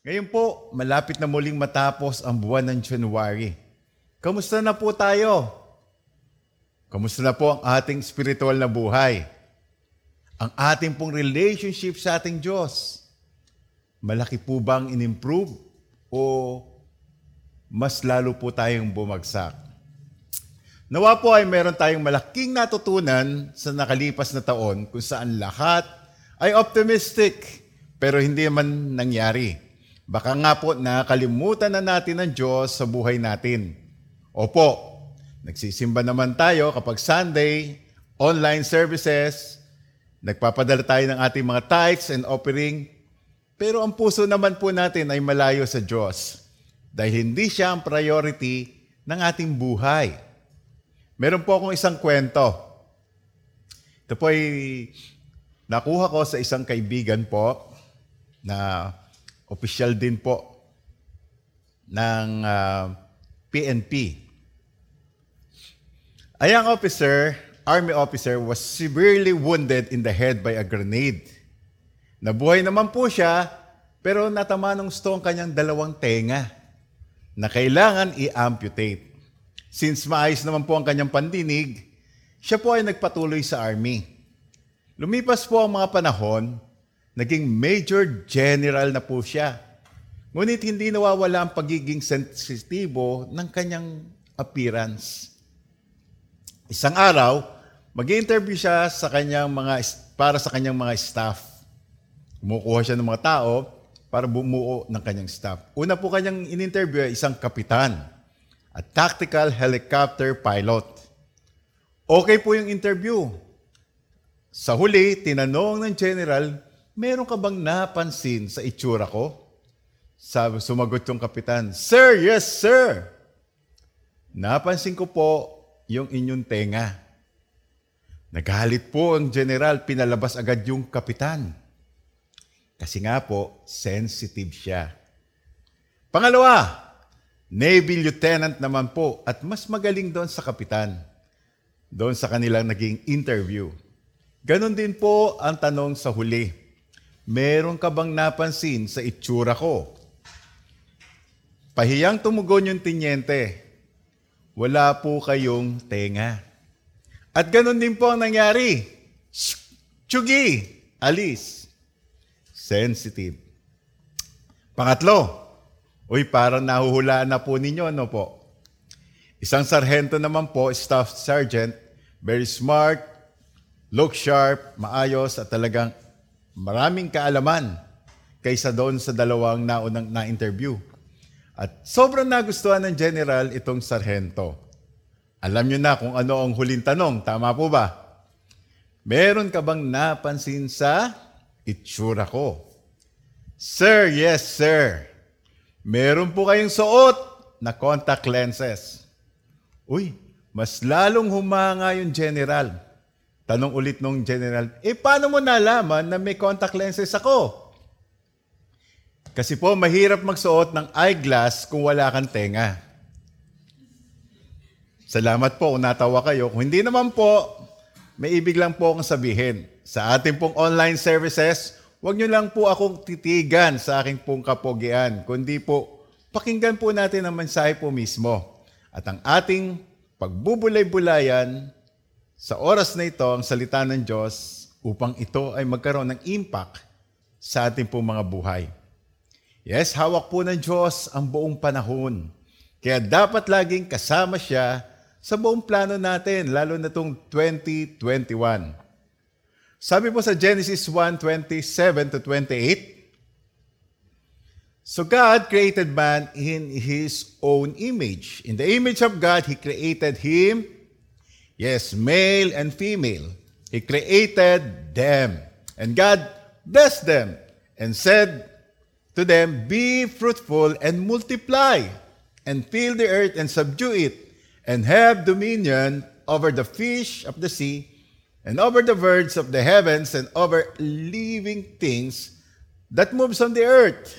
Ngayon po, malapit na muling matapos ang buwan ng January. Kamusta na po tayo? Kamusta na po ang ating spiritual na buhay? Ang ating pong relationship sa ating Diyos? Malaki po bang in-improve o mas lalo po tayong bumagsak? Nawa po ay meron tayong malaking natutunan sa nakalipas na taon kung saan lahat ay optimistic pero hindi man nangyari. Baka nga po nakalimutan na natin ang Diyos sa buhay natin. Opo, nagsisimba naman tayo kapag Sunday, online services, nagpapadala tayo ng ating mga tithes and offering, pero ang puso naman po natin ay malayo sa Diyos dahil hindi siya ang priority ng ating buhay. Meron po akong isang kwento. Ito po ay nakuha ko sa isang kaibigan po na opisyal din po ng uh, ah, PNP. A young officer, army officer, was severely wounded in the head by a grenade. Nabuhay naman po siya, pero natama ng stone kanyang dalawang tenga na kailangan i-amputate. Since maayos naman po ang kanyang pandinig, siya po ay nagpatuloy sa army. Lumipas po ang mga panahon, Naging major general na po siya. Ngunit hindi nawawala ang pagiging sensitibo ng kanyang appearance. Isang araw, mag-interview siya sa kanyang mga para sa kanyang mga staff. Kumukuha siya ng mga tao para bumuo ng kanyang staff. Una po kanyang in-interview ay isang kapitan, a tactical helicopter pilot. Okay po yung interview. Sa huli, tinanong ng general meron ka bang napansin sa itsura ko? Sabi, sumagot yung kapitan, Sir, yes, sir. Napansin ko po yung inyong tenga. Nagalit po ang general, pinalabas agad yung kapitan. Kasi nga po, sensitive siya. Pangalawa, Navy Lieutenant naman po at mas magaling doon sa kapitan. Doon sa kanilang naging interview. Ganon din po ang tanong sa huli. Meron ka bang napansin sa itsura ko? Pahiyang tumugon yung tinyente. Wala po kayong tenga. At ganun din po ang nangyari. Tsugi, alis. Sensitive. Pangatlo, uy, parang nahuhulaan na po ninyo, ano po? Isang sarhento naman po, staff sergeant, very smart, look sharp, maayos, at talagang maraming kaalaman kaysa doon sa dalawang naunang na-interview. At sobrang nagustuhan ng general itong sarhento. Alam nyo na kung ano ang huling tanong, tama po ba? Meron ka bang napansin sa itsura ko? Sir, yes sir. Meron po kayong suot na contact lenses. Uy, mas lalong humanga yung general Tanong ulit nung general, eh paano mo nalaman na may contact lenses ako? Kasi po, mahirap magsuot ng eyeglass kung wala kang tenga. Salamat po kung natawa kayo. Kung hindi naman po, may ibig lang po akong sabihin. Sa ating pong online services, huwag nyo lang po akong titigan sa aking pong kapogian, kundi po, pakinggan po natin ang mensahe po mismo. At ang ating pagbubulay-bulayan sa oras na ito, ang salita ng Diyos upang ito ay magkaroon ng impact sa ating pong mga buhay. Yes, hawak po ng Diyos ang buong panahon. Kaya dapat laging kasama siya sa buong plano natin, lalo na itong 2021. Sabi po sa Genesis 1:27 to 28, So God created man in His own image. In the image of God, He created him Yes, male and female. He created them. And God blessed them and said to them, Be fruitful and multiply, and fill the earth and subdue it, and have dominion over the fish of the sea, and over the birds of the heavens, and over living things that moves on the earth.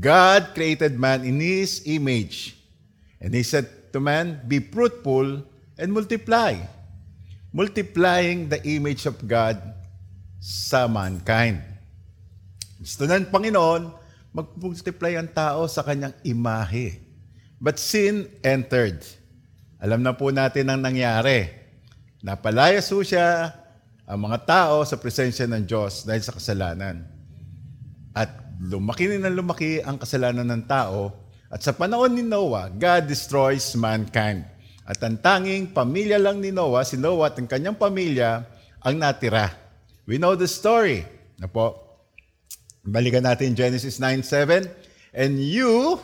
God created man in his image. And he said to man, Be fruitful and multiply. Multiplying the image of God sa mankind. Gusto ng Panginoon, mag-multiply ang tao sa kanyang imahe. But sin entered. Alam na po natin ang nangyari. Napalayas po siya ang mga tao sa presensya ng Diyos dahil sa kasalanan. At lumaki na lumaki ang kasalanan ng tao. At sa panahon ni Noah, God destroys mankind. At ang tanging pamilya lang ni Noah, si Noah at ang kanyang pamilya, ang natira. We know the story. Na po, balikan natin Genesis 9.7. And you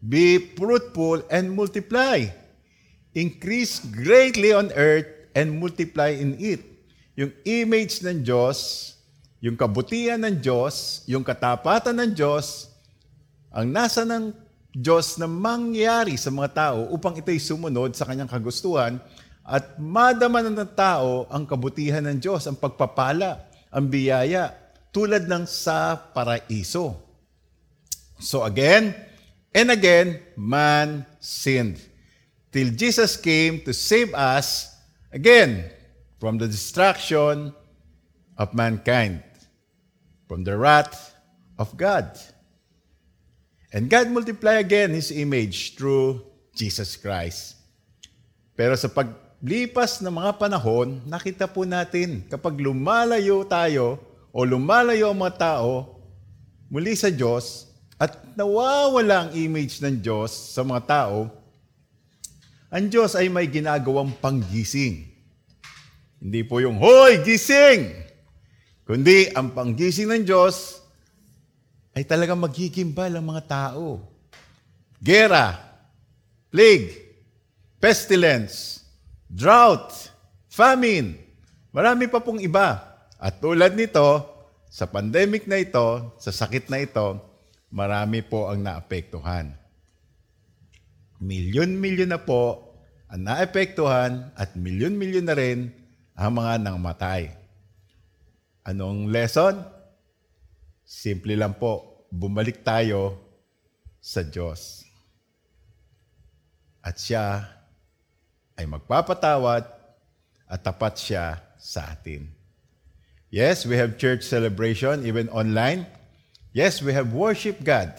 be fruitful and multiply. Increase greatly on earth and multiply in it. Yung image ng Diyos, yung kabutihan ng Diyos, yung katapatan ng Diyos, ang nasa ng Diyos na mangyari sa mga tao upang ito'y sumunod sa kanyang kagustuhan at madama ng tao ang kabutihan ng Diyos, ang pagpapala, ang biyaya, tulad ng sa paraiso. So again, and again, man sinned. Till Jesus came to save us, again, from the destruction of mankind, from the wrath of God. And God multiply again His image through Jesus Christ. Pero sa paglipas ng mga panahon, nakita po natin kapag lumalayo tayo o lumalayo ang mga tao muli sa Diyos at nawawala ang image ng Diyos sa mga tao, ang Diyos ay may ginagawang panggising. Hindi po yung, Hoy, gising! Kundi ang panggising ng Diyos ay talagang magkikimbal ang mga tao. Gera, plague, pestilence, drought, famine, marami pa pong iba. At tulad nito, sa pandemic na ito, sa sakit na ito, marami po ang naapektuhan. Milyon-milyon na po ang naapektuhan at milyon-milyon na rin ang mga nangmatay. Anong lesson? Simple lang po, bumalik tayo sa Diyos. At siya ay magpapatawad at tapat siya sa atin. Yes, we have church celebration even online. Yes, we have worship God.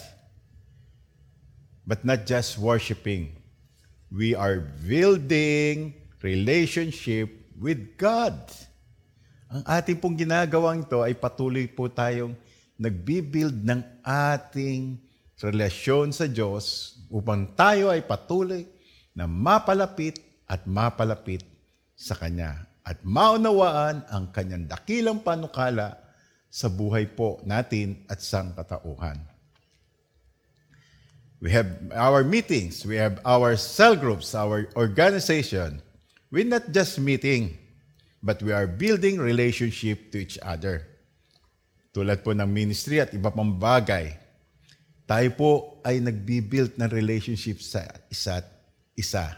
But not just worshiping. We are building relationship with God. Ang ating pong ginagawang ito ay patuloy po tayong nagbibuild ng ating relasyon sa Diyos upang tayo ay patuloy na mapalapit at mapalapit sa Kanya at maunawaan ang Kanyang dakilang panukala sa buhay po natin at sangkatauhan. We have our meetings, we have our cell groups, our organization. We're not just meeting, but we are building relationship to each other. Tulad po ng ministry at iba pang bagay, tayo po ay nagbi-build ng relationship sa isa't isa.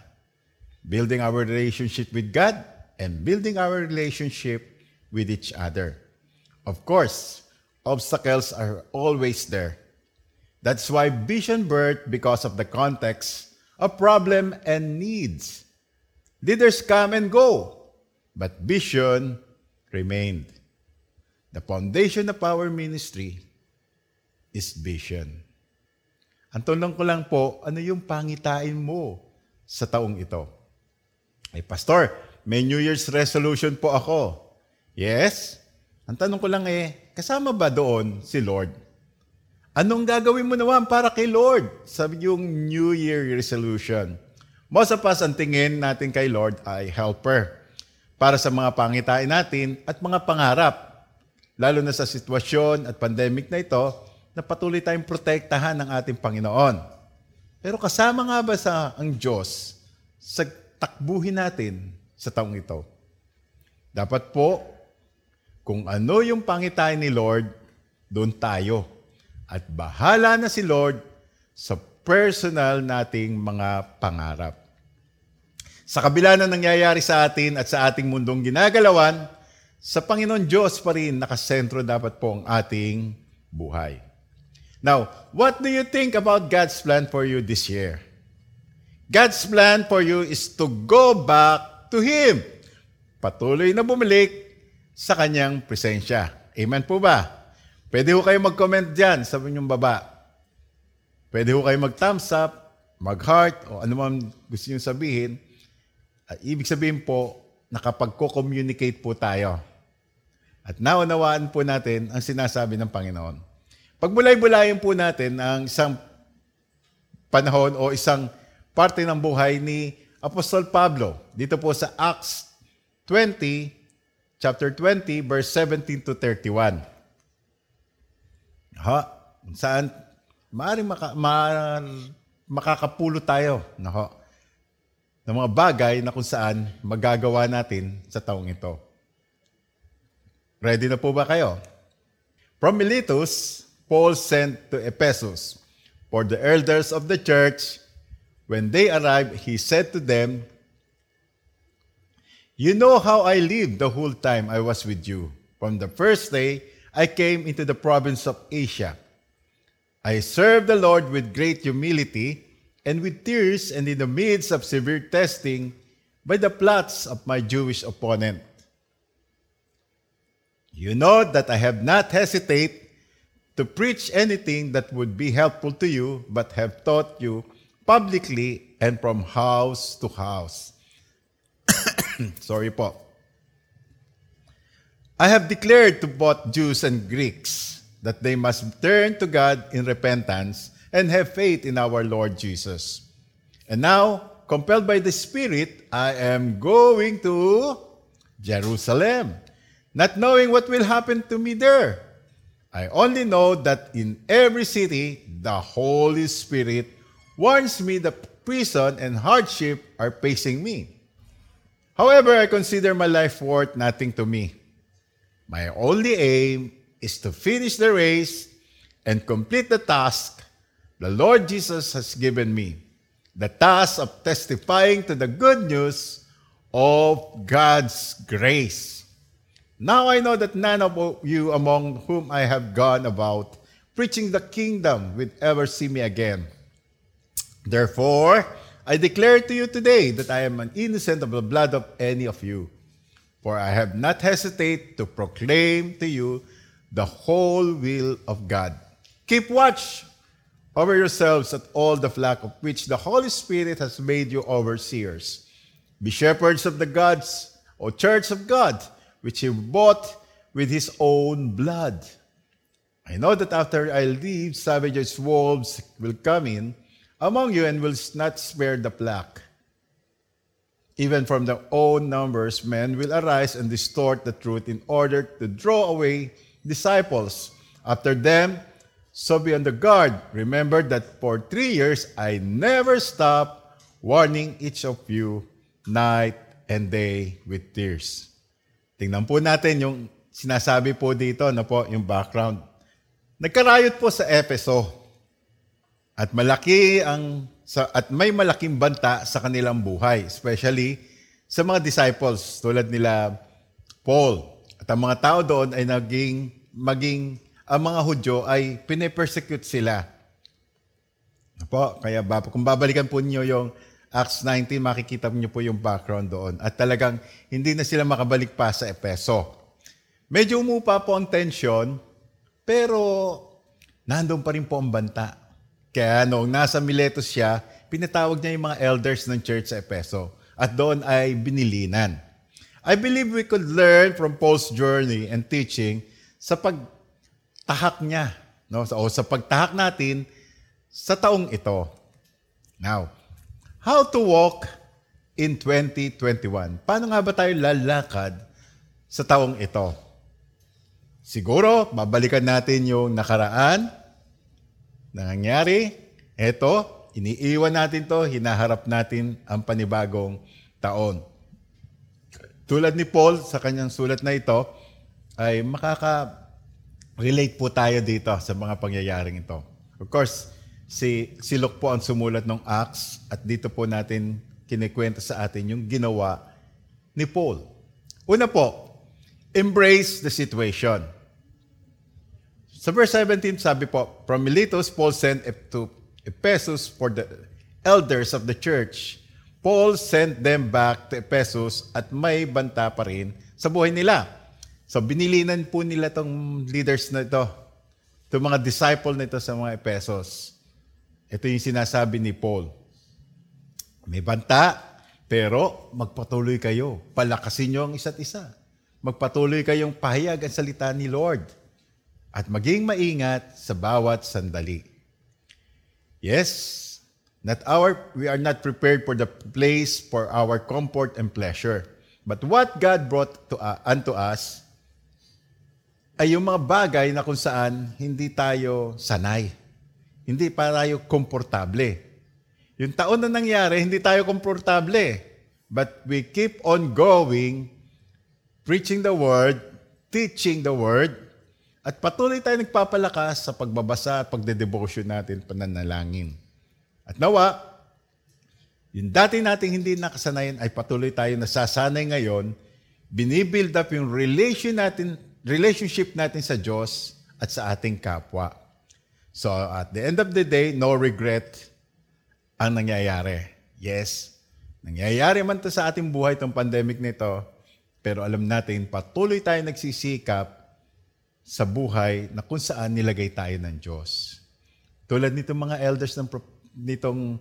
Building our relationship with God and building our relationship with each other. Of course, obstacles are always there. That's why vision birth because of the context of problem and needs. Leaders come and go, but vision remained. The foundation of our ministry is vision. Ang tanong ko lang po, ano yung pangitain mo sa taong ito? Ay, Pastor, may New Year's resolution po ako. Yes? Ang tanong ko lang eh, kasama ba doon si Lord? Anong gagawin mo naman para kay Lord? Sabi yung New Year resolution. Most of us, ang tingin natin kay Lord ay helper para sa mga pangitain natin at mga pangarap. Lalo na sa sitwasyon at pandemic na ito, na patuloy tayong protektahan ng ating Panginoon. Pero kasama nga ba sa ang Diyos sa takbuhin natin sa taong ito? Dapat po, kung ano yung pangitain ni Lord, doon tayo at bahala na si Lord sa personal nating mga pangarap. Sa kabila na nangyayari sa atin at sa ating mundong ginagalawan, sa Panginoon Diyos pa rin nakasentro dapat po ang ating buhay. Now, what do you think about God's plan for you this year? God's plan for you is to go back to Him. Patuloy na bumalik sa Kanyang presensya. Amen po ba? Pwede ho kayo mag-comment dyan sa inyong baba. Pwede ho kayo mag-thumbs up, mag-heart, o ano man gusto nyo sabihin. At ibig sabihin po, nakapag-communicate po tayo. At naunawaan po natin ang sinasabi ng Panginoon. Pagbulay-bulayin po natin ang isang panahon o isang parte ng buhay ni Apostol Pablo dito po sa Acts 20, chapter 20, verse 17 to 31. Ha? Saan? Maaaring maka, ma, makakapulo tayo nako, ng mga bagay na kung saan magagawa natin sa taong ito. Ready na po ba kayo? From Miletus, Paul sent to Ephesus for the elders of the church. When they arrived, he said to them, You know how I lived the whole time I was with you. From the first day I came into the province of Asia. I served the Lord with great humility and with tears and in the midst of severe testing by the plots of my Jewish opponent. You know that I have not hesitated to preach anything that would be helpful to you, but have taught you publicly and from house to house. Sorry po. I have declared to both Jews and Greeks that they must turn to God in repentance and have faith in our Lord Jesus. And now, compelled by the Spirit, I am going to Jerusalem, not knowing what will happen to me there. I only know that in every city, the Holy Spirit warns me that prison and hardship are facing me. However, I consider my life worth nothing to me. My only aim is to finish the race and complete the task the Lord Jesus has given me the task of testifying to the good news of God's grace. Now I know that none of you among whom I have gone about preaching the kingdom will ever see me again. Therefore, I declare to you today that I am an innocent of the blood of any of you. For I have not hesitated to proclaim to you the whole will of God. Keep watch over yourselves at all the flock of which the Holy Spirit has made you overseers. Be shepherds of the gods, O church of God, which he bought with his own blood. I know that after I leave, savages, wolves will come in among you and will not spare the flock. Even from their own numbers, men will arise and distort the truth in order to draw away disciples. After them, so be on the guard. Remember that for three years I never stopped warning each of you night and day with tears. Tingnan po natin yung sinasabi po dito, na po, yung background. Nagkarayot po sa Efeso. At malaki ang sa, at may malaking banta sa kanilang buhay, especially sa mga disciples tulad nila Paul. At ang mga tao doon ay naging maging ang mga Hudyo ay pine-persecute sila. Po, kaya kung babalikan po niyo yung Acts 19, makikita niyo po yung background doon. At talagang hindi na sila makabalik pa sa Epeso. Medyo umupa po ang tension, pero nandun pa rin po ang banta. Kaya noong nasa Miletus siya, pinatawag niya yung mga elders ng church sa Epeso at doon ay binilinan. I believe we could learn from Paul's journey and teaching sa pagtahak niya, no? o sa pagtahak natin sa taong ito. Now, how to walk in 2021? Paano nga ba tayo lalakad sa taong ito? Siguro, babalikan natin yung nakaraan, nangyari, eto, iniiwan natin to, hinaharap natin ang panibagong taon. Tulad ni Paul sa kanyang sulat na ito, ay makaka-relate po tayo dito sa mga pangyayaring ito. Of course, si, si Luke po ang sumulat ng Acts at dito po natin kinikwento sa atin yung ginawa ni Paul. Una po, embrace the situation. Sa verse 17, sabi po, From Miletus, Paul sent to Ephesus for the elders of the church. Paul sent them back to Ephesus at may banta pa rin sa buhay nila. So binilinan po nila tong leaders na ito, itong mga disciple nito sa mga Ephesus. Ito yung sinasabi ni Paul. May banta, pero magpatuloy kayo. Palakasin nyo ang isa't isa. Magpatuloy kayong pahayag ang salita ni Lord. At maging maingat sa bawat sandali. Yes, not our, we are not prepared for the place for our comfort and pleasure. But what God brought to, uh, unto us ay yung mga bagay na kung saan hindi tayo sanay. Hindi pa tayo komportable. Yung taon na nangyari, hindi tayo komportable. But we keep on going, preaching the word, teaching the word, at patuloy tayo nagpapalakas sa pagbabasa at pagde-devotion natin, pananalangin. At nawa, yung dati nating hindi nakasanayan ay patuloy tayo nasasanay ngayon, binibuild up yung relation natin, relationship natin sa Diyos at sa ating kapwa. So at the end of the day, no regret ang nangyayari. Yes, nangyayari man to sa ating buhay itong pandemic nito, pero alam natin patuloy tayo nagsisikap sa buhay na kung saan nilagay tayo ng Diyos. Tulad nitong mga elders ng nitong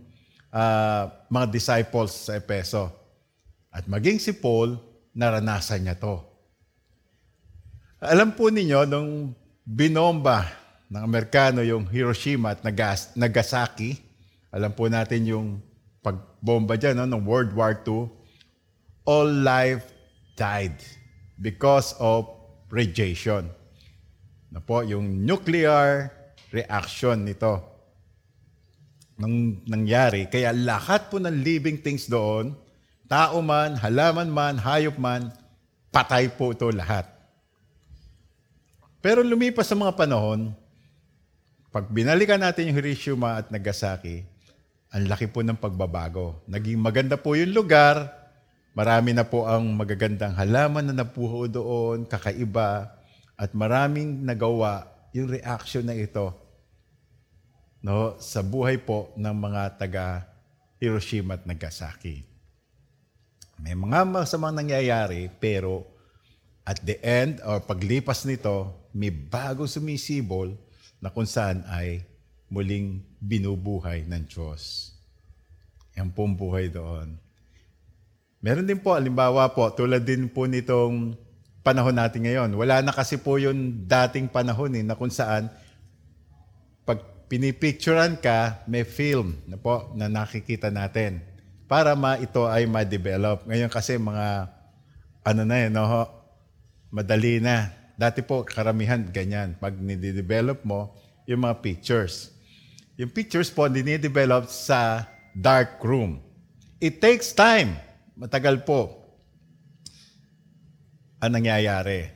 uh, mga disciples sa Epeso. At maging si Paul, naranasan niya to. Alam po ninyo, nung binomba ng Amerikano yung Hiroshima at Nagasaki, alam po natin yung pagbomba dyan no, ng World War II, all life died because of radiation. Na po, yung nuclear reaction nito nang nangyari. Kaya lahat po ng living things doon, tao man, halaman man, hayop man, patay po ito lahat. Pero lumipas sa mga panahon, pag binalikan natin yung Hiroshima at Nagasaki, ang laki po ng pagbabago. Naging maganda po yung lugar, marami na po ang magagandang halaman na napuho doon, kakaiba, at maraming nagawa yung reaction na ito no, sa buhay po ng mga taga Hiroshima at Nagasaki. May mga masamang nangyayari, pero at the end, or paglipas nito, may bagong sumisibol na kung saan ay muling binubuhay ng Diyos. Yan po ang buhay doon. Meron din po, alimbawa po, tulad din po nitong panahon natin ngayon. Wala na kasi po yung dating panahon eh, na kung saan pag pinipicturean ka, may film na po na nakikita natin para ma ito ay ma-develop. Ngayon kasi mga ano na eh, no, madali na Dati po, karamihan ganyan. Pag nidevelop mo, yung mga pictures. Yung pictures po, dinidevelop sa dark room. It takes time. Matagal po ang nangyayari.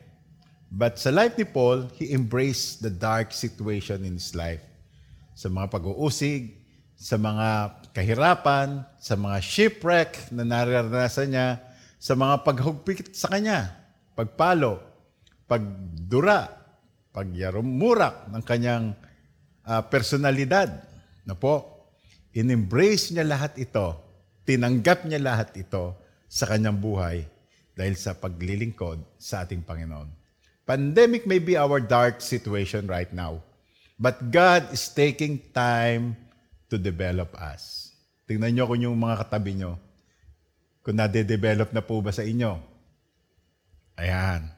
But sa life ni Paul, he embraced the dark situation in his life. Sa mga pag-uusig, sa mga kahirapan, sa mga shipwreck na nararanasan niya, sa mga paghugpit sa kanya, pagpalo, pagdura, pagyarumurak ng kanyang uh, personalidad. Na po, in-embrace niya lahat ito, tinanggap niya lahat ito sa kanyang buhay dahil sa paglilingkod sa ating Panginoon. Pandemic may be our dark situation right now, but God is taking time to develop us. Tingnan niyo kung yung mga katabi niyo, kung nade-develop na po ba sa inyo. Ayan.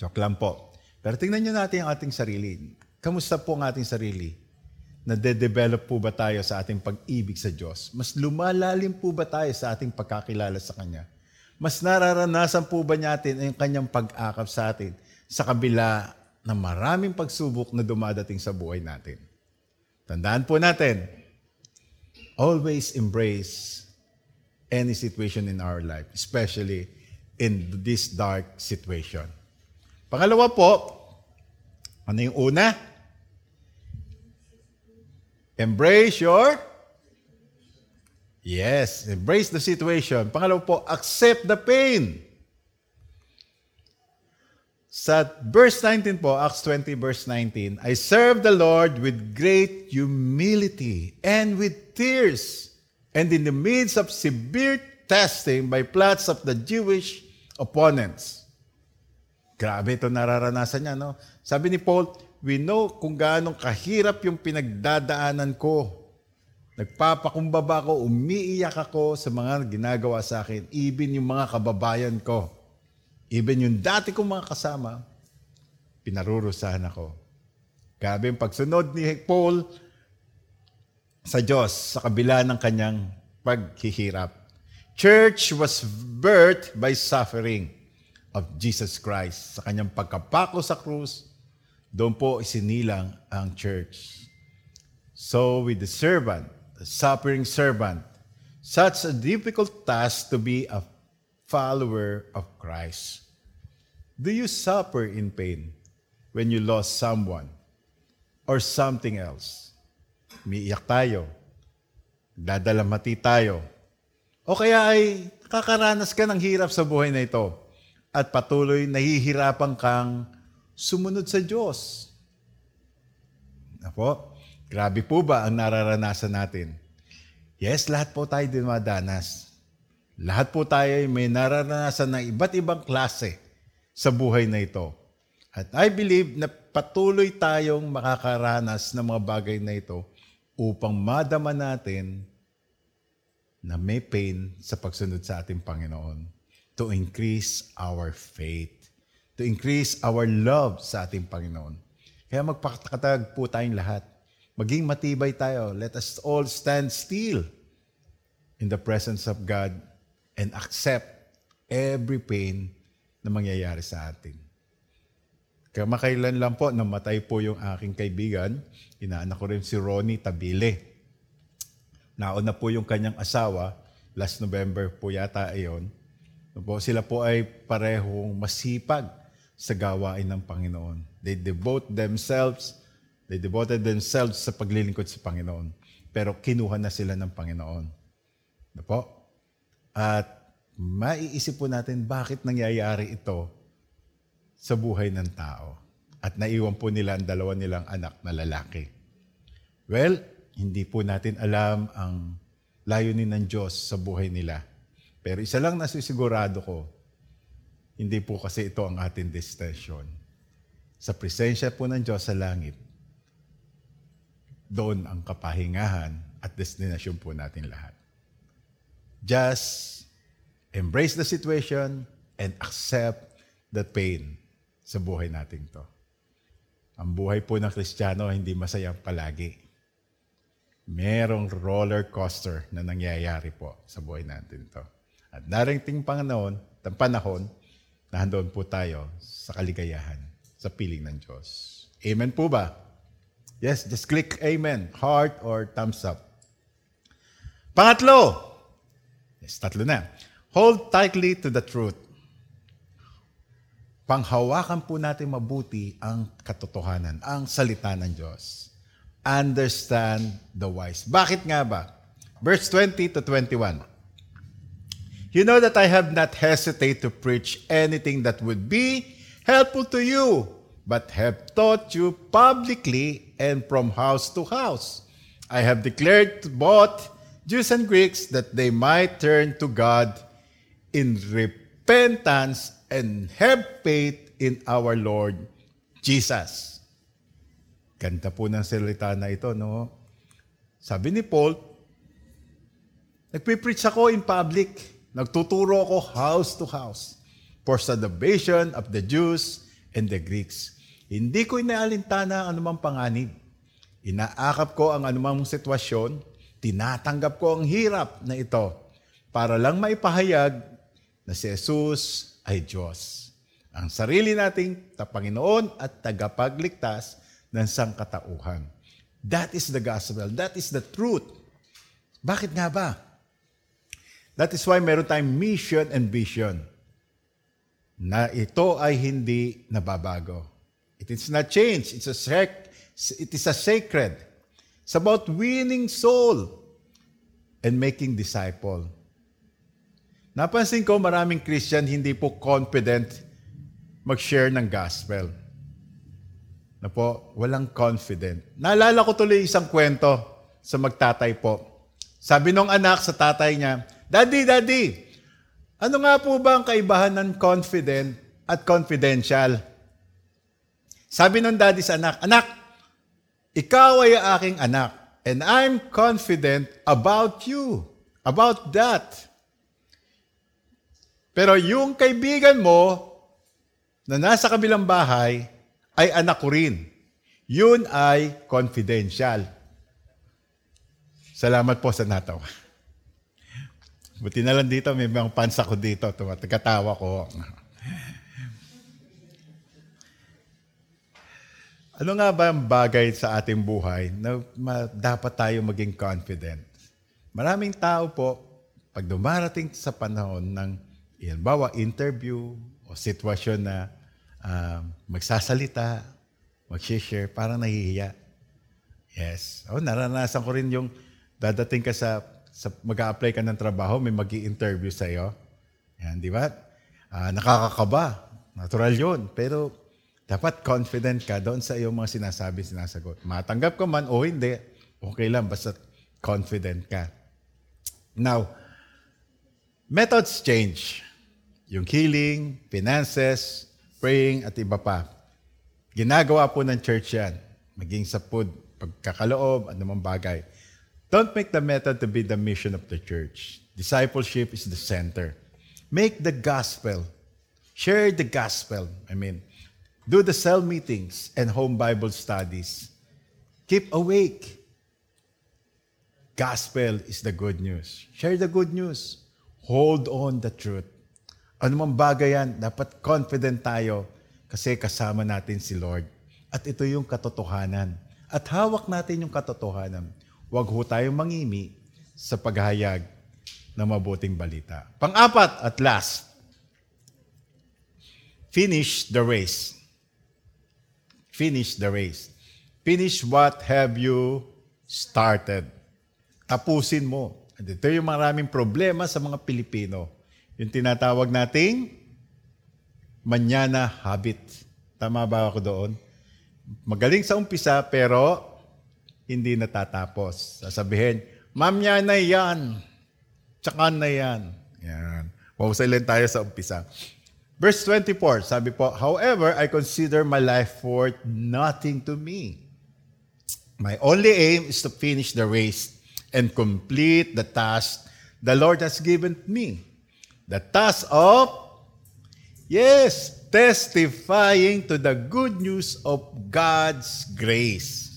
Joke lang po. Pero tingnan nyo natin ang ating sarili. Kamusta po ang ating sarili? Nade-develop po ba tayo sa ating pag-ibig sa Diyos? Mas lumalalim po ba tayo sa ating pagkakilala sa Kanya? Mas nararanasan po ba natin ang Kanyang pag-akap sa atin sa kabila ng maraming pagsubok na dumadating sa buhay natin? Tandaan po natin, always embrace any situation in our life, especially in this dark situation. Pangalawa po, ano yung una? Embrace your Yes, embrace the situation. Pangalawa po, accept the pain. Sa verse 19 po, Acts 20 verse 19, I serve the Lord with great humility and with tears, and in the midst of severe testing by plots of the Jewish opponents. Grabe ito nararanasan niya, no? Sabi ni Paul, we know kung gaano kahirap yung pinagdadaanan ko Nagpapakumbaba ako, umiiyak ako sa mga ginagawa sa akin, even yung mga kababayan ko, even yung dati kong mga kasama, pinarurusahan ako. Grabe yung pagsunod ni Paul sa Diyos sa kabila ng kanyang paghihirap. Church was birthed by suffering of Jesus Christ. Sa kanyang pagkapako sa krus, doon po isinilang ang church. So with the servant, the suffering servant, such a difficult task to be a follower of Christ. Do you suffer in pain when you lost someone or something else? Umiiyak tayo. Dadalamati tayo. O kaya ay kakaranas ka ng hirap sa buhay na ito at patuloy nahihirapan kang sumunod sa Diyos. Apo, grabe po ba ang nararanasan natin? Yes, lahat po tayo dumadanas. Lahat po tayo ay may nararanasan ng iba't ibang klase sa buhay na ito. At I believe na patuloy tayong makakaranas ng mga bagay na ito upang madama natin na may pain sa pagsunod sa ating Panginoon to increase our faith, to increase our love sa ating Panginoon. Kaya magpakatag po tayong lahat. Maging matibay tayo. Let us all stand still in the presence of God and accept every pain na mangyayari sa atin. Kamakailan lang po, namatay po yung aking kaibigan. Inaanak ko rin si Ronnie Tabile. Nauna po yung kanyang asawa, last November po yata ayon. Po, sila po ay parehong masipag sa gawain ng Panginoon. They devote themselves, they devoted themselves sa paglilingkod sa Panginoon. Pero kinuha na sila ng Panginoon. Ano po? At maiisip po natin bakit nangyayari ito sa buhay ng tao. At naiwan po nila ang dalawa nilang anak na lalaki. Well, hindi po natin alam ang layunin ng Diyos sa buhay nila. Pero isa lang nasisigurado ko, hindi po kasi ito ang ating destination. Sa presensya po ng Diyos sa langit, doon ang kapahingahan at destination po natin lahat. Just embrace the situation and accept the pain sa buhay natin to. Ang buhay po ng Kristiyano hindi masayang palagi. Merong roller coaster na nangyayari po sa buhay natin to. At narating panahon, panahon na handoon po tayo sa kaligayahan, sa piling ng Diyos. Amen po ba? Yes, just click Amen, heart or thumbs up. Pangatlo, yes, tatlo na. Hold tightly to the truth. Panghawakan po natin mabuti ang katotohanan, ang salita ng Diyos. Understand the wise. Bakit nga ba? Verse 20 to 21. You know that I have not hesitated to preach anything that would be helpful to you, but have taught you publicly and from house to house. I have declared to both Jews and Greeks that they might turn to God in repentance and have faith in our Lord Jesus. Ganda po ng salita na ito, no? Sabi ni Paul, nagpipreach ako in public. Nagtuturo ako house to house for salvation of the Jews and the Greeks. Hindi ko inaalintana ang anumang panganib. Inaakap ko ang anumang sitwasyon, tinatanggap ko ang hirap na ito para lang maipahayag na si Jesus ay Diyos. Ang sarili nating Panginoon at tagapagligtas ng sangkatauhan. That is the gospel. That is the truth. Bakit nga ba? That is why meron tayong mission and vision na ito ay hindi nababago. It is not changed. It's a sec- it is a sacred. It's about winning soul and making disciple. Napansin ko maraming Christian hindi po confident mag-share ng gospel. Na po, walang confident. Naalala ko tuloy isang kwento sa magtatay po. Sabi nung anak sa tatay niya, Daddy, Daddy, ano nga po ba ang kaibahan ng confident at confidential? Sabi nung daddy sa anak, Anak, ikaw ay aking anak. And I'm confident about you, about that. Pero yung kaibigan mo na nasa kabilang bahay ay anak ko rin. Yun ay confidential. Salamat po sa natawa. Buti na lang dito, may mga fans ako dito. Tumatagatawa ko. Ano nga ba ang bagay sa ating buhay na dapat tayo maging confident? Maraming tao po, pag dumarating sa panahon ng, bawa interview o sitwasyon na uh, magsasalita, mag-share, parang nahihiya. Yes. Oh, naranasan ko rin yung dadating ka sa, sa mag-a-apply ka ng trabaho, may mag interview sa iyo. Yan, di ba? Uh, nakakakaba. Natural yun. Pero dapat confident ka doon sa iyong mga sinasabi, sinasagot. Matanggap ka man o hindi, okay lang, basta confident ka. Now, methods change. Yung healing, finances, praying, at iba pa. Ginagawa po ng church yan. Maging sa food, pagkakaloob, at namang bagay. Don't make the method to be the mission of the church. Discipleship is the center. Make the gospel. Share the gospel. I mean, Do the cell meetings and home Bible studies. Keep awake. Gospel is the good news. Share the good news. Hold on the truth. Ano mang bagay yan, dapat confident tayo kasi kasama natin si Lord. At ito yung katotohanan. At hawak natin yung katotohanan. Huwag ho tayong mangimi sa paghayag ng mabuting balita. Pang-apat at last, finish the race finish the race. Finish what have you started. Tapusin mo. Ito yung maraming problema sa mga Pilipino. Yung tinatawag nating manyana habit. Tama ba ako doon? Magaling sa umpisa pero hindi natatapos. Sasabihin, mamya na yan. Tsaka na yan. Yan. Mahusay lang tayo sa umpisa. Verse 24, sabi po, However, I consider my life worth nothing to me. My only aim is to finish the race and complete the task the Lord has given me. The task of, yes, testifying to the good news of God's grace.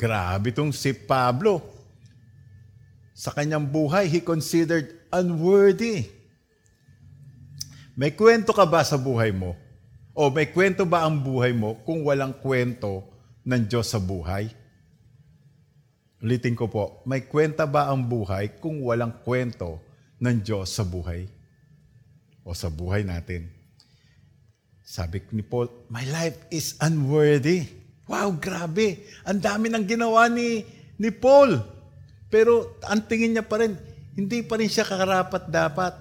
Grabe itong si Pablo. Sa kanyang buhay, he considered unworthy may kwento ka ba sa buhay mo? O may kwento ba ang buhay mo kung walang kwento ng Diyos sa buhay? Ulitin ko po, may kwenta ba ang buhay kung walang kwento ng Diyos sa buhay? O sa buhay natin? Sabi ni Paul, my life is unworthy. Wow, grabe. Ang dami ng ginawa ni, ni Paul. Pero ang tingin niya pa rin, hindi pa rin siya kakarapat dapat.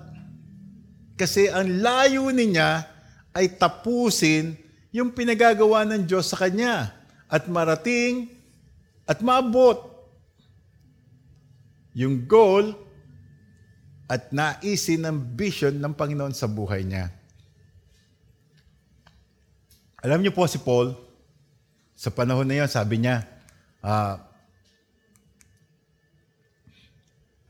Kasi ang layunin niya ay tapusin yung pinagagawa ng Diyos sa kanya at marating at maabot yung goal at naisin ng vision ng Panginoon sa buhay niya. Alam niyo po si Paul, sa panahon na yun, sabi niya, uh,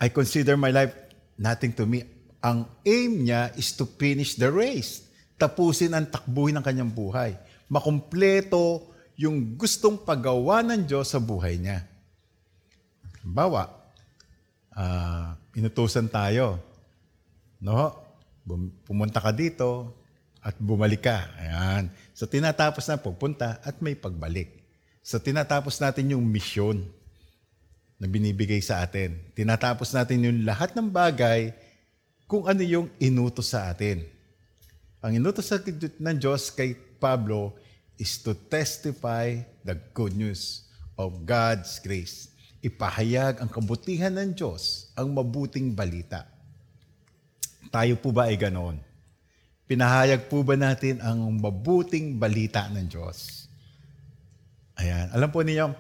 I consider my life nothing to me ang aim niya is to finish the race. Tapusin ang takbuhin ng kanyang buhay. Makumpleto yung gustong paggawa ng Diyos sa buhay niya. Bawa, uh, inutusan tayo. No? Pumunta ka dito at bumalik ka. Ayan. So tinatapos na pupunta at may pagbalik. So tinatapos natin yung misyon na binibigay sa atin. Tinatapos natin yung lahat ng bagay kung ano yung inutos sa atin. Ang inutos sa ng Diyos kay Pablo is to testify the good news of God's grace. Ipahayag ang kabutihan ng Diyos, ang mabuting balita. Tayo po ba ay ganoon? Pinahayag po ba natin ang mabuting balita ng Diyos? Ayan. Alam po niyo,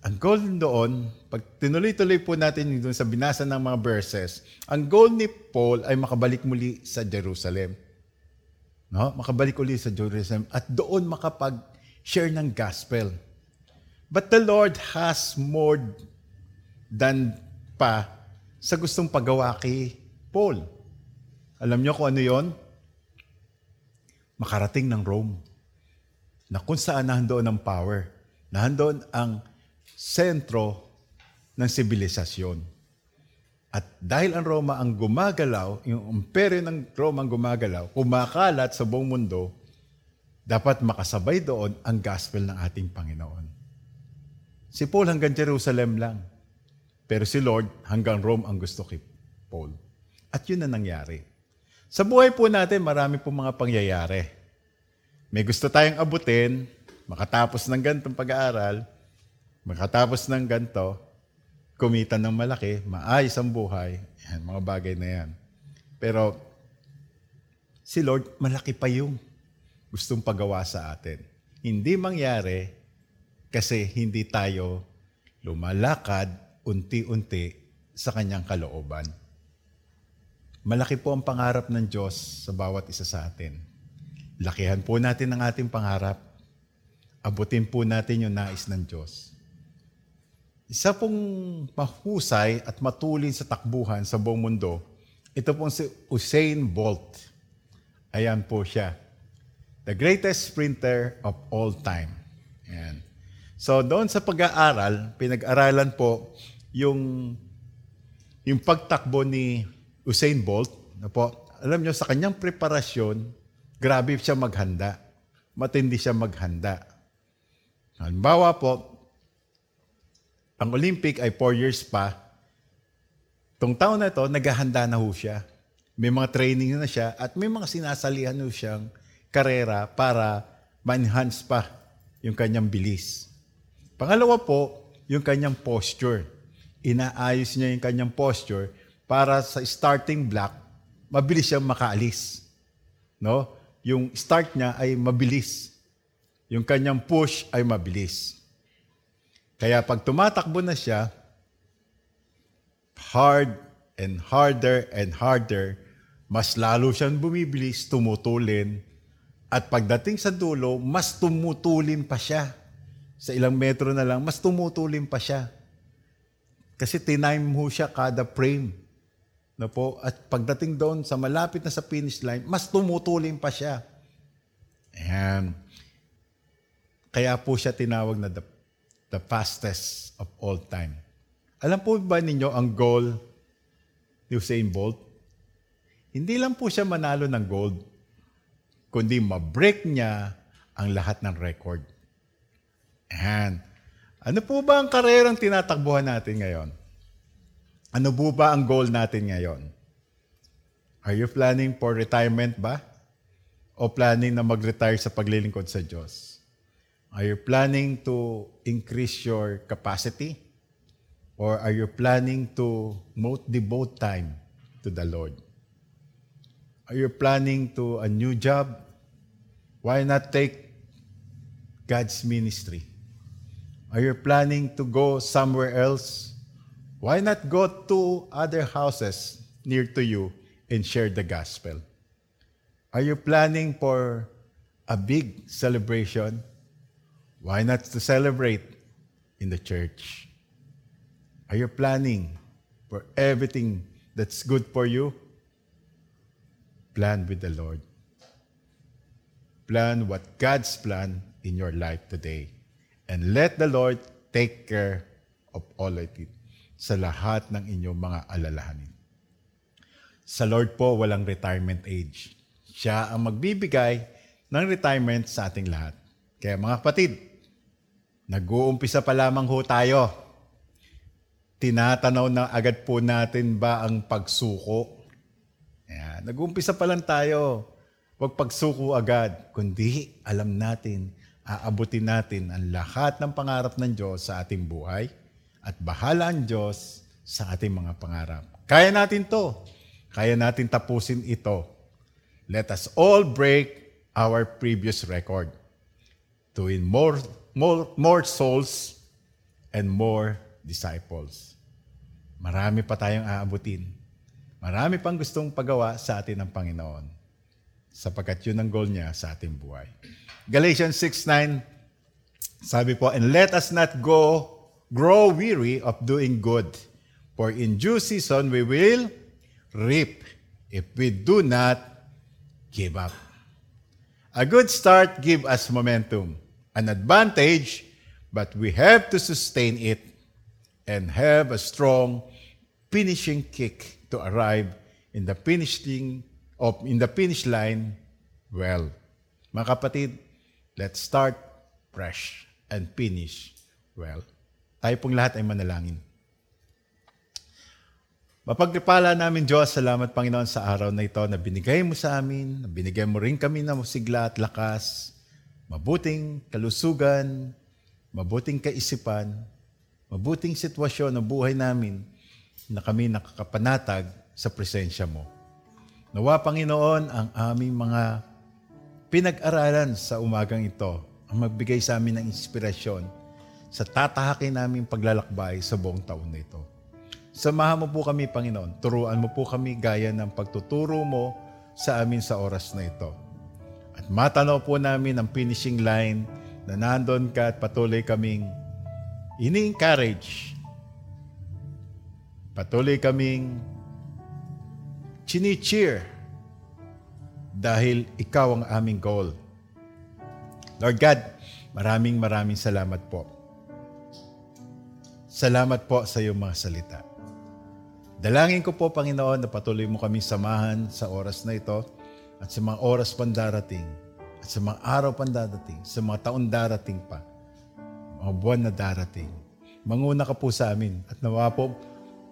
ang goal doon, pag tinuloy-tuloy po natin doon sa binasa ng mga verses, ang goal ni Paul ay makabalik muli sa Jerusalem. No? Makabalik uli sa Jerusalem at doon makapag-share ng gospel. But the Lord has more than pa sa gustong pagawa kay Paul. Alam niyo kung ano yon? Makarating ng Rome. Na kung saan nahandoon ang power. Nahandoon ang sentro ng sibilisasyon. At dahil ang Roma ang gumagalaw, yung imperyo ng Roma ang gumagalaw, kumakalat sa buong mundo, dapat makasabay doon ang gospel ng ating Panginoon. Si Paul hanggang Jerusalem lang. Pero si Lord hanggang Rome ang gusto kay Paul. At yun na nangyari. Sa buhay po natin, marami po mga pangyayari. May gusto tayong abutin, makatapos ng ganitong pag-aaral, makatapos ng ganito, kumita ng malaki, maayos ang buhay, yan, mga bagay na yan. Pero si Lord, malaki pa yung gustong pagawa sa atin. Hindi mangyari kasi hindi tayo lumalakad unti-unti sa kanyang kalooban. Malaki po ang pangarap ng Diyos sa bawat isa sa atin. Lakihan po natin ang ating pangarap. Abutin po natin yung nais ng Diyos. Isa pong mahusay at matulin sa takbuhan sa buong mundo, ito pong si Usain Bolt. Ayan po siya. The greatest sprinter of all time. Ayan. So doon sa pag-aaral, pinag-aralan po yung yung pagtakbo ni Usain Bolt, na po, alam niyo sa kanyang preparasyon, grabe siya maghanda. Matindi siya maghanda. Halimbawa po, ang Olympic ay 4 years pa. Tong taon na ito, naghahanda na ho siya. May mga training na siya at may mga sinasalihan ho siyang karera para ma-enhance pa yung kanyang bilis. Pangalawa po, yung kanyang posture. Inaayos niya yung kanyang posture para sa starting block, mabilis siyang makaalis. No? Yung start niya ay mabilis. Yung kanyang push ay mabilis. Kaya pag tumatakbo na siya, hard and harder and harder, mas lalo siyang bumibilis, tumutulin, at pagdating sa dulo, mas tumutulin pa siya sa ilang metro na lang, mas tumutulin pa siya. Kasi tinime mo siya kada frame. No po? At pagdating doon sa malapit na sa finish line, mas tumutulin pa siya. Ayan. Kaya po siya tinawag na the, the fastest of all time. Alam po ba ninyo ang goal ni Usain Bolt? Hindi lang po siya manalo ng gold, kundi ma-break niya ang lahat ng record. Ayan. Ano po ba ang karerang tinatakbuhan natin ngayon? Ano po ba ang goal natin ngayon? Are you planning for retirement ba? O planning na mag-retire sa paglilingkod sa Diyos? Are you planning to increase your capacity? Or are you planning to devote time to the Lord? Are you planning to a new job? Why not take God's ministry? Are you planning to go somewhere else? Why not go to other houses near to you and share the gospel? Are you planning for a big celebration? Why not to celebrate in the church? Are you planning for everything that's good for you? Plan with the Lord. Plan what God's plan in your life today. And let the Lord take care of all of it sa lahat ng inyong mga alalahanin. Sa Lord po, walang retirement age. Siya ang magbibigay ng retirement sa ating lahat. Kaya mga kapatid, nag-uumpisa pa lamang ho tayo. Tinatanaw na agad po natin ba ang pagsuko? Ayan, nag-uumpisa pa lang tayo. Huwag pagsuko agad, kundi alam natin aabutin natin ang lahat ng pangarap ng Diyos sa ating buhay at bahala ang Diyos sa ating mga pangarap. Kaya natin to. Kaya natin tapusin ito. Let us all break our previous record to win more, more, more souls and more disciples. Marami pa tayong aabutin. Marami pang gustong pagawa sa atin ng Panginoon sapagkat yun ang goal niya sa ating buhay. Galatians 6.9 Sabi po, and let us not go grow weary of doing good, for in due season we will reap if we do not give up. A good start give us momentum, an advantage, but we have to sustain it and have a strong finishing kick to arrive in the finishing of in the finish line well. Mga kapatid, let's start fresh and finish well. Tayo pong lahat ay manalangin. Mapagpala namin Diyos, salamat Panginoon sa araw na ito na binigay mo sa amin, na binigay mo rin kami ng sigla at lakas, mabuting kalusugan, mabuting kaisipan, mabuting sitwasyon ng buhay namin na kami nakakapanatag sa presensya mo. Nawa Panginoon ang aming mga pinag-aralan sa umagang ito ang magbigay sa amin ng inspirasyon sa tatahakin naming paglalakbay sa buong taon na ito. Samahan mo po kami, Panginoon. Turuan mo po kami gaya ng pagtuturo mo sa amin sa oras na ito. At matanaw po namin ang finishing line na nandun ka at patuloy kaming ini-encourage. Patuloy kaming chini-cheer dahil ikaw ang aming goal. Lord God, maraming maraming salamat po. Salamat po sa iyong mga salita. Dalangin ko po, Panginoon, na patuloy mo kami samahan sa oras na ito at sa mga oras pang darating at sa mga araw pang darating, sa mga taon darating pa, mga buwan na darating. Manguna ka po sa amin at nawa po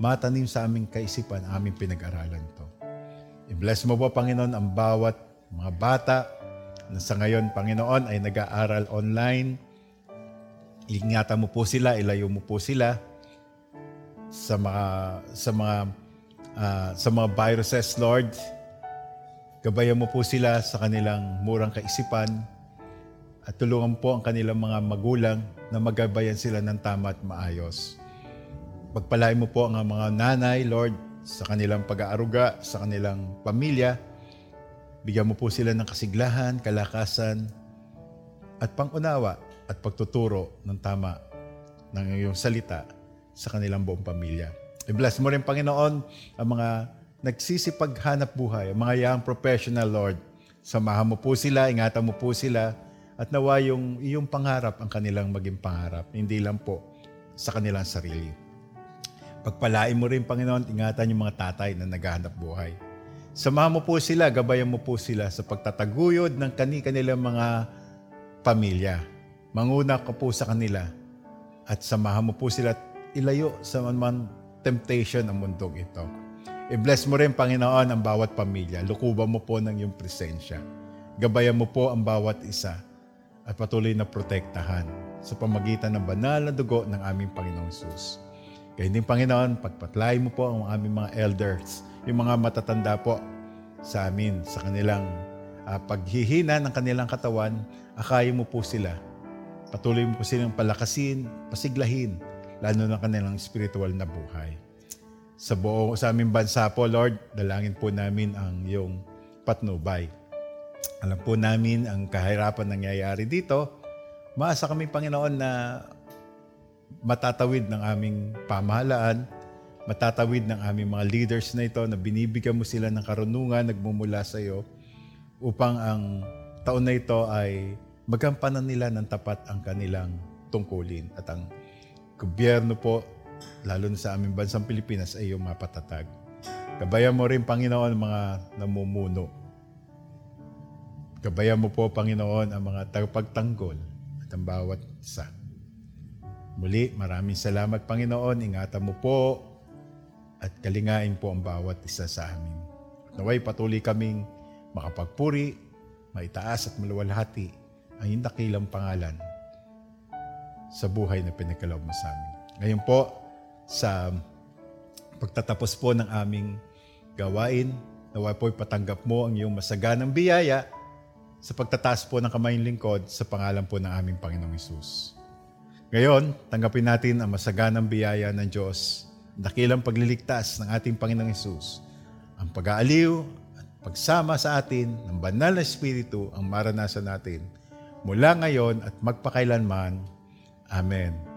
matanim sa aming kaisipan ang aming pinag-aralan ito. I-bless mo po, Panginoon, ang bawat mga bata na sa ngayon, Panginoon, ay nag-aaral online. Ingatan mo po sila, ilayo mo po sila sa mga sa mga uh, sa mga viruses, Lord. Gabayan mo po sila sa kanilang murang kaisipan at tulungan po ang kanilang mga magulang na magabayan sila ng tama at maayos. Pagpalain mo po ang mga nanay, Lord, sa kanilang pag-aaruga, sa kanilang pamilya. Bigyan mo po sila ng kasiglahan, kalakasan, at pangunawa at pagtuturo ng tama ng iyong salita sa kanilang buong pamilya. I-bless mo rin, Panginoon, ang mga nagsisipaghanap buhay, ang mga young professional, Lord. Samahan mo po sila, ingatan mo po sila, at nawa yung iyong pangarap ang kanilang maging pangarap, hindi lang po sa kanilang sarili. Pagpalain mo rin, Panginoon, ingatan yung mga tatay na naghahanap buhay. Samahan mo po sila, gabayan mo po sila sa pagtataguyod ng kani-kanilang mga pamilya. Manguna ka po sa kanila at samahan mo po sila ilayo sa man temptation ang mundong ito. I-bless mo rin, Panginoon, ang bawat pamilya. Lukuban mo po ng iyong presensya. Gabayan mo po ang bawat isa at patuloy na protektahan sa pamagitan ng banal na dugo ng aming Panginoong Sus. Kaya din, Panginoon, pagpatlay mo po ang aming mga elders, yung mga matatanda po sa amin, sa kanilang uh, paghihina ng kanilang katawan, akayin mo po sila. Patuloy mo silang palakasin, pasiglahin, lalo na kanilang spiritual na buhay. Sa buong sa aming bansa po, Lord, dalangin po namin ang iyong patnubay. Alam po namin ang kahirapan nangyayari dito. Maasa kami, Panginoon, na matatawid ng aming pamahalaan, matatawid ng aming mga leaders na ito na binibigyan mo sila ng karunungan nagmumula sa iyo upang ang taon na ito ay magampanan nila ng tapat ang kanilang tungkulin at ang gobyerno po, lalo na sa aming bansang Pilipinas, ay iyong mapatatag. Gabayan mo rin, Panginoon, mga namumuno. Gabayan mo po, Panginoon, ang mga tagapagtanggol at ang bawat isa. Muli, maraming salamat, Panginoon. Ingatan mo po at kalingain po ang bawat isa sa amin. Naway patuloy kaming makapagpuri, maitaas at maluwalhati ang dakilang pangalan sa buhay na pinagkaloob mo sa amin. Ngayon po, sa pagtatapos po ng aming gawain, nawa po'y patanggap mo ang iyong masaganang biyaya sa pagtataas po ng kamay lingkod sa pangalan po ng aming Panginoong Isus. Ngayon, tanggapin natin ang masaganang biyaya ng Diyos, dakilang pagliligtas ng ating Panginoong Isus, ang pag-aaliw at pagsama sa atin ng banal na Espiritu ang maranasan natin mula ngayon at magpakailanman. Amen.